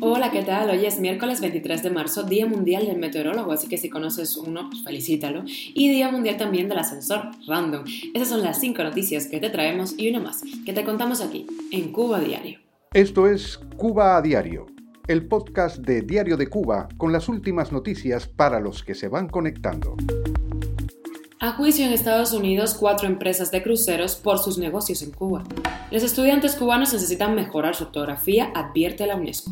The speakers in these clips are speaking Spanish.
Hola, ¿qué tal? Hoy es miércoles 23 de marzo, Día Mundial del Meteorólogo, así que si conoces uno, pues felicítalo. Y Día Mundial también del Ascensor, random. Esas son las cinco noticias que te traemos y una más, que te contamos aquí, en Cuba Diario. Esto es Cuba a Diario, el podcast de Diario de Cuba con las últimas noticias para los que se van conectando. A juicio en Estados Unidos cuatro empresas de cruceros por sus negocios en Cuba. Los estudiantes cubanos necesitan mejorar su ortografía, advierte la UNESCO.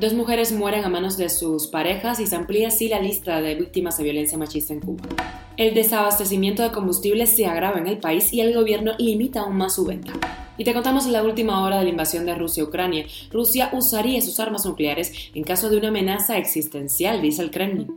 Dos mujeres mueren a manos de sus parejas y se amplía así la lista de víctimas de violencia machista en Cuba. El desabastecimiento de combustible se agrava en el país y el gobierno limita aún más su venta. Y te contamos la última hora de la invasión de Rusia a Ucrania. Rusia usaría sus armas nucleares en caso de una amenaza existencial, dice el Kremlin.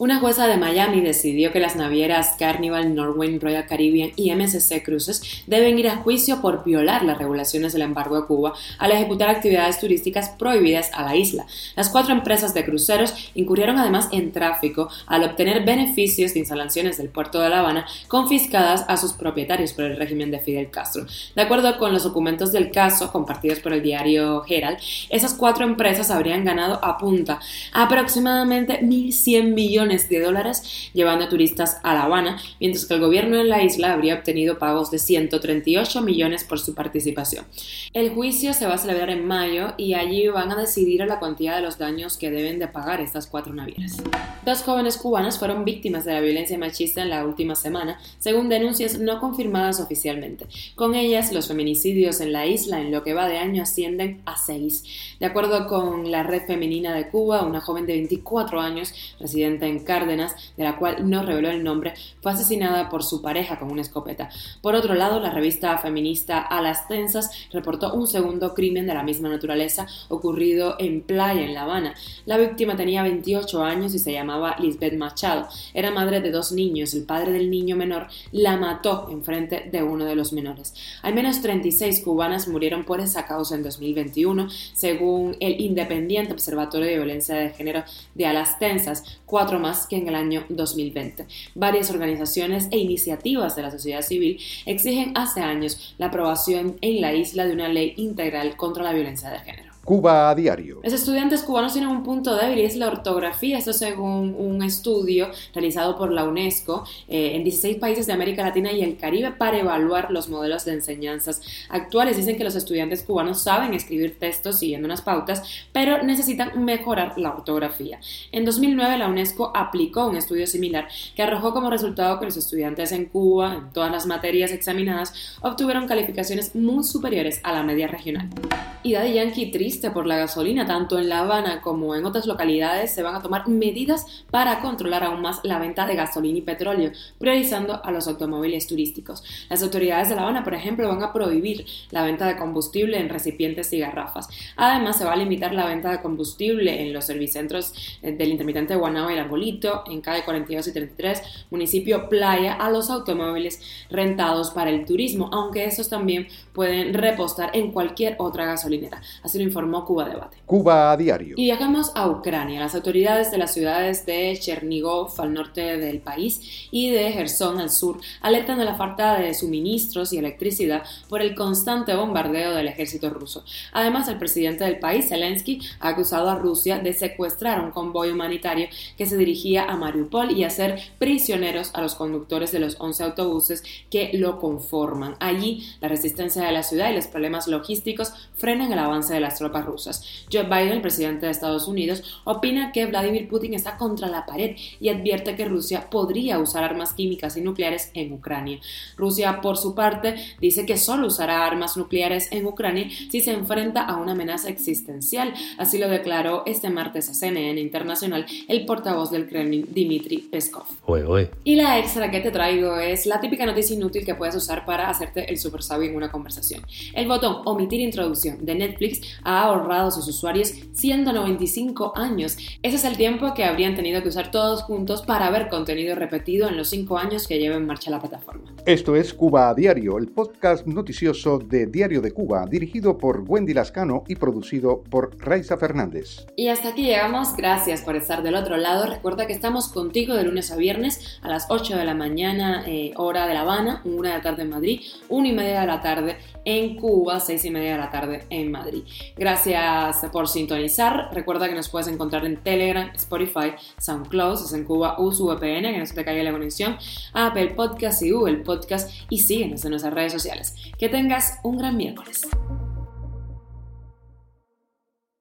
Una jueza de Miami decidió que las navieras Carnival, Norway, Royal Caribbean y MSC Cruises deben ir a juicio por violar las regulaciones del embargo de Cuba al ejecutar actividades turísticas prohibidas a la isla. Las cuatro empresas de cruceros incurrieron además en tráfico al obtener beneficios de instalaciones del puerto de La Habana confiscadas a sus propietarios por el régimen de Fidel Castro. De acuerdo con los documentos del caso compartidos por el diario Herald, esas cuatro empresas habrían ganado a punta aproximadamente 1.100 millones de dólares llevando turistas a La Habana, mientras que el gobierno de la isla habría obtenido pagos de 138 millones por su participación. El juicio se va a celebrar en mayo y allí van a decidir la cuantía de los daños que deben de pagar estas cuatro navieras. Dos jóvenes cubanas fueron víctimas de la violencia machista en la última semana, según denuncias no confirmadas oficialmente. Con ellas, los feminicidios en la isla en lo que va de año ascienden a seis. De acuerdo con la Red Femenina de Cuba, una joven de 24 años, residente en Cárdenas, de la cual no reveló el nombre, fue asesinada por su pareja con una escopeta. Por otro lado, la revista feminista A las Tensas reportó un segundo crimen de la misma naturaleza ocurrido en Playa, en La Habana. La víctima tenía 28 años y se llamaba Lisbeth Machado. Era madre de dos niños. El padre del niño menor la mató en frente de uno de los menores. Al menos 36 cubanas murieron por esa causa en 2021, según el Independiente Observatorio de Violencia de Género de A las Tensas. Cuatro más que en el año 2020. Varias organizaciones e iniciativas de la sociedad civil exigen hace años la aprobación en la isla de una ley integral contra la violencia de género. Cuba a diario. Los estudiantes cubanos tienen un punto débil y es la ortografía. Esto según un estudio realizado por la UNESCO eh, en 16 países de América Latina y el Caribe para evaluar los modelos de enseñanzas actuales. Dicen que los estudiantes cubanos saben escribir textos siguiendo unas pautas, pero necesitan mejorar la ortografía. En 2009 la UNESCO aplicó un estudio similar que arrojó como resultado que los estudiantes en Cuba, en todas las materias examinadas, obtuvieron calificaciones muy superiores a la media regional. Y Daddy Yankee triste por la gasolina, tanto en La Habana como en otras localidades se van a tomar medidas para controlar aún más la venta de gasolina y petróleo, priorizando a los automóviles turísticos. Las autoridades de La Habana, por ejemplo, van a prohibir la venta de combustible en recipientes y garrafas. Además, se va a limitar la venta de combustible en los servicentros eh, del intermitente de Guanaba y el Arbolito, en calle 42 y 33, municipio Playa, a los automóviles rentados para el turismo, aunque esos también pueden repostar en cualquier otra gasolinera. Así lo informó Cuba Debate. Cuba a diario. Y viajamos a Ucrania. Las autoridades de las ciudades de Chernigov al norte del país y de Gerson al sur alertan de la falta de suministros y electricidad por el constante bombardeo del ejército ruso. Además, el presidente del país, Zelensky, ha acusado a Rusia de secuestrar un convoy humanitario que se dirigía a Mariupol y hacer prisioneros a los conductores de los 11 autobuses que lo conforman. Allí, la resistencia de la ciudad y los problemas logísticos frenan el avance de las tropas rusas. Joe Biden, el presidente de Estados Unidos, opina que Vladimir Putin está contra la pared y advierte que Rusia podría usar armas químicas y nucleares en Ucrania. Rusia, por su parte, dice que solo usará armas nucleares en Ucrania si se enfrenta a una amenaza existencial. Así lo declaró este martes a CNN Internacional el portavoz del Kremlin, Dmitry Peskov. Y la extra que te traigo es la típica noticia inútil que puedes usar para hacerte el super sabio en una conversación. El botón omitir introducción de Netflix ha ahorrado a sus usuarios 195 años. Ese es el tiempo que habrían tenido que usar todos juntos para ver contenido repetido en los 5 años que lleva en marcha la plataforma. Esto es Cuba a Diario, el podcast noticioso de Diario de Cuba, dirigido por Wendy Lascano y producido por Raiza Fernández. Y hasta aquí llegamos, gracias por estar del otro lado. Recuerda que estamos contigo de lunes a viernes a las 8 de la mañana, eh, hora de La Habana, 1 de la tarde en Madrid, 1 y media de la tarde en Cuba, 6 y media de la tarde en Madrid. Gracias por sintonizar. Recuerda que nos puedes encontrar en Telegram, Spotify, SoundCloud, es en Cuba, usa VPN, que no se te caiga la conexión, Apple Podcast y Google Y síguenos en nuestras redes sociales. Que tengas un gran miércoles.